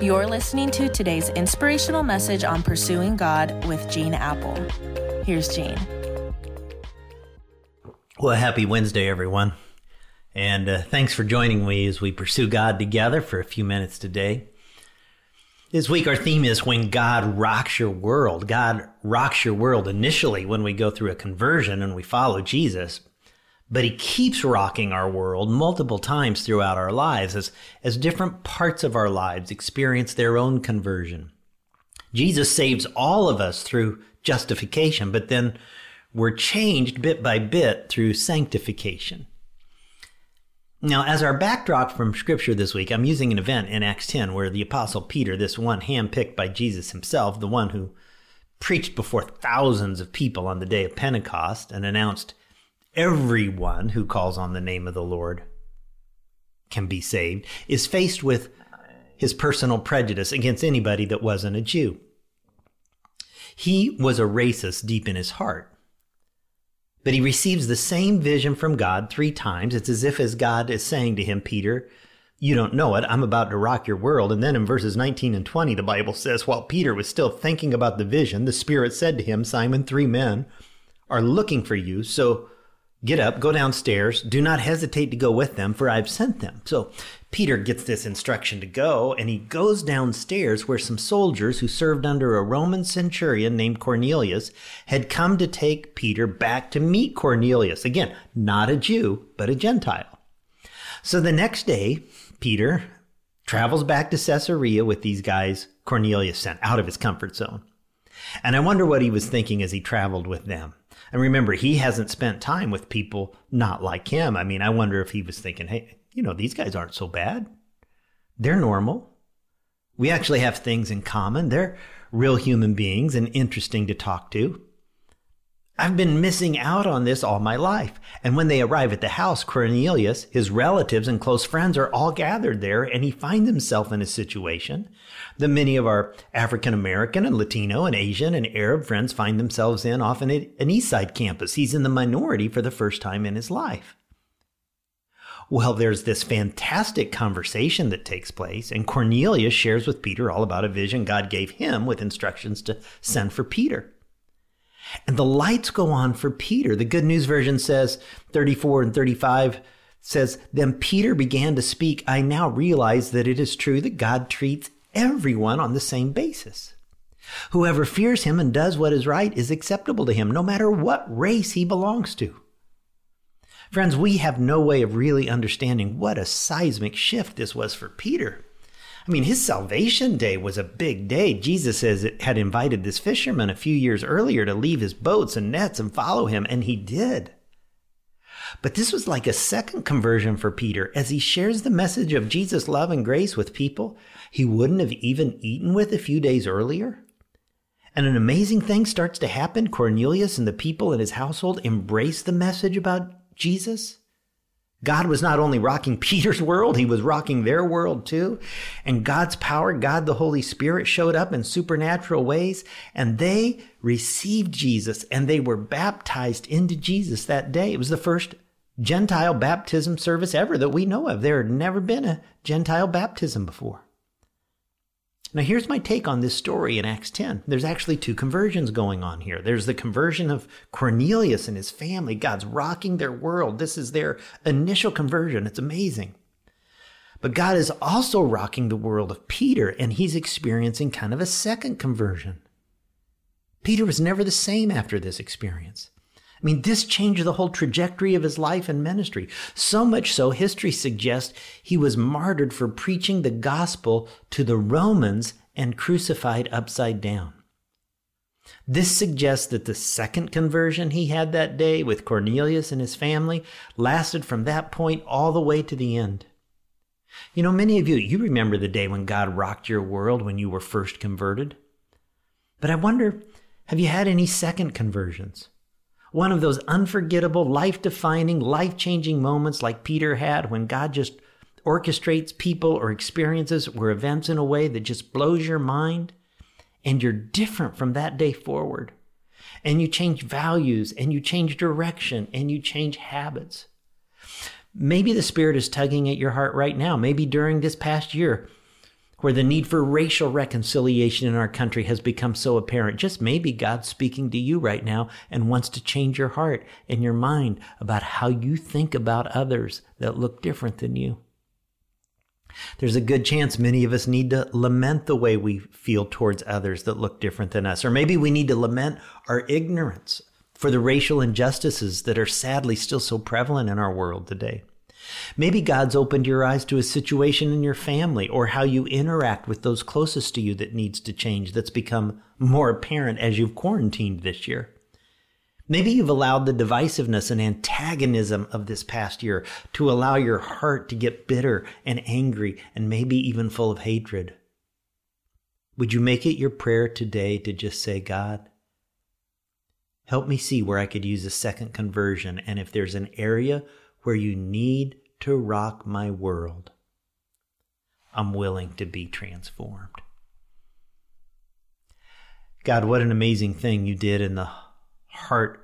You're listening to today's inspirational message on pursuing God with Gene Appel. Here's Gene. Well, happy Wednesday, everyone. And uh, thanks for joining me as we pursue God together for a few minutes today. This week, our theme is when God rocks your world. God rocks your world initially when we go through a conversion and we follow Jesus but he keeps rocking our world multiple times throughout our lives as, as different parts of our lives experience their own conversion. Jesus saves all of us through justification, but then we're changed bit by bit through sanctification. Now, as our backdrop from scripture this week, I'm using an event in Acts 10 where the apostle Peter, this one handpicked by Jesus himself, the one who preached before thousands of people on the day of Pentecost and announced everyone who calls on the name of the Lord can be saved, is faced with his personal prejudice against anybody that wasn't a Jew. He was a racist deep in his heart. But he receives the same vision from God three times. It's as if as God is saying to him, Peter, you don't know it. I'm about to rock your world. And then in verses 19 and 20, the Bible says, while Peter was still thinking about the vision, the Spirit said to him, Simon, three men are looking for you. So Get up, go downstairs. Do not hesitate to go with them, for I've sent them. So Peter gets this instruction to go, and he goes downstairs where some soldiers who served under a Roman centurion named Cornelius had come to take Peter back to meet Cornelius. Again, not a Jew, but a Gentile. So the next day, Peter travels back to Caesarea with these guys Cornelius sent out of his comfort zone. And I wonder what he was thinking as he traveled with them. And remember, he hasn't spent time with people not like him. I mean, I wonder if he was thinking, hey, you know, these guys aren't so bad. They're normal. We actually have things in common. They're real human beings and interesting to talk to. I've been missing out on this all my life. And when they arrive at the house, Cornelius, his relatives and close friends are all gathered there, and he finds himself in a situation that many of our African American and Latino and Asian and Arab friends find themselves in, often at an Eastside campus. He's in the minority for the first time in his life. Well, there's this fantastic conversation that takes place, and Cornelius shares with Peter all about a vision God gave him with instructions to send for Peter. And the lights go on for Peter. The Good News Version says 34 and 35 says, Then Peter began to speak. I now realize that it is true that God treats everyone on the same basis. Whoever fears him and does what is right is acceptable to him, no matter what race he belongs to. Friends, we have no way of really understanding what a seismic shift this was for Peter. I mean, his salvation day was a big day. Jesus has, had invited this fisherman a few years earlier to leave his boats and nets and follow him, and he did. But this was like a second conversion for Peter as he shares the message of Jesus' love and grace with people he wouldn't have even eaten with a few days earlier. And an amazing thing starts to happen. Cornelius and the people in his household embrace the message about Jesus. God was not only rocking Peter's world, he was rocking their world too. And God's power, God the Holy Spirit showed up in supernatural ways and they received Jesus and they were baptized into Jesus that day. It was the first Gentile baptism service ever that we know of. There had never been a Gentile baptism before. Now, here's my take on this story in Acts 10. There's actually two conversions going on here. There's the conversion of Cornelius and his family. God's rocking their world. This is their initial conversion. It's amazing. But God is also rocking the world of Peter, and he's experiencing kind of a second conversion. Peter was never the same after this experience. I mean, this changed the whole trajectory of his life and ministry. So much so, history suggests he was martyred for preaching the gospel to the Romans and crucified upside down. This suggests that the second conversion he had that day with Cornelius and his family lasted from that point all the way to the end. You know, many of you, you remember the day when God rocked your world when you were first converted. But I wonder, have you had any second conversions? One of those unforgettable, life defining, life changing moments like Peter had when God just orchestrates people or experiences or events in a way that just blows your mind. And you're different from that day forward. And you change values and you change direction and you change habits. Maybe the Spirit is tugging at your heart right now. Maybe during this past year, where the need for racial reconciliation in our country has become so apparent. Just maybe God's speaking to you right now and wants to change your heart and your mind about how you think about others that look different than you. There's a good chance many of us need to lament the way we feel towards others that look different than us. Or maybe we need to lament our ignorance for the racial injustices that are sadly still so prevalent in our world today. Maybe God's opened your eyes to a situation in your family or how you interact with those closest to you that needs to change, that's become more apparent as you've quarantined this year. Maybe you've allowed the divisiveness and antagonism of this past year to allow your heart to get bitter and angry and maybe even full of hatred. Would you make it your prayer today to just say, God, help me see where I could use a second conversion and if there's an area where you need to rock my world, I'm willing to be transformed. God, what an amazing thing you did in the heart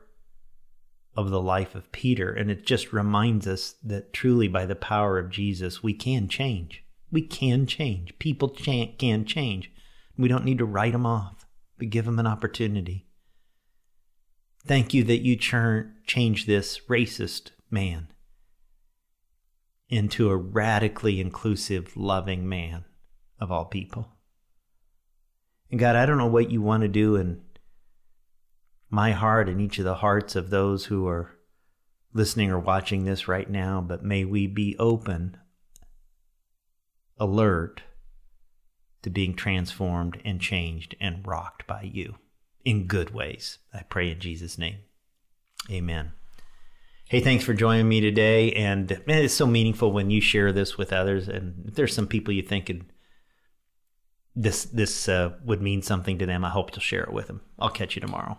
of the life of Peter. And it just reminds us that truly by the power of Jesus, we can change. We can change. People can change. We don't need to write them off, but give them an opportunity. Thank you that you churn, change this racist man into a radically inclusive, loving man of all people. And God, I don't know what you want to do in my heart and each of the hearts of those who are listening or watching this right now, but may we be open, alert to being transformed and changed and rocked by you in good ways. I pray in Jesus' name. Amen. Hey, thanks for joining me today. And man, it's so meaningful when you share this with others. And if there's some people you think this this uh, would mean something to them, I hope you'll share it with them. I'll catch you tomorrow.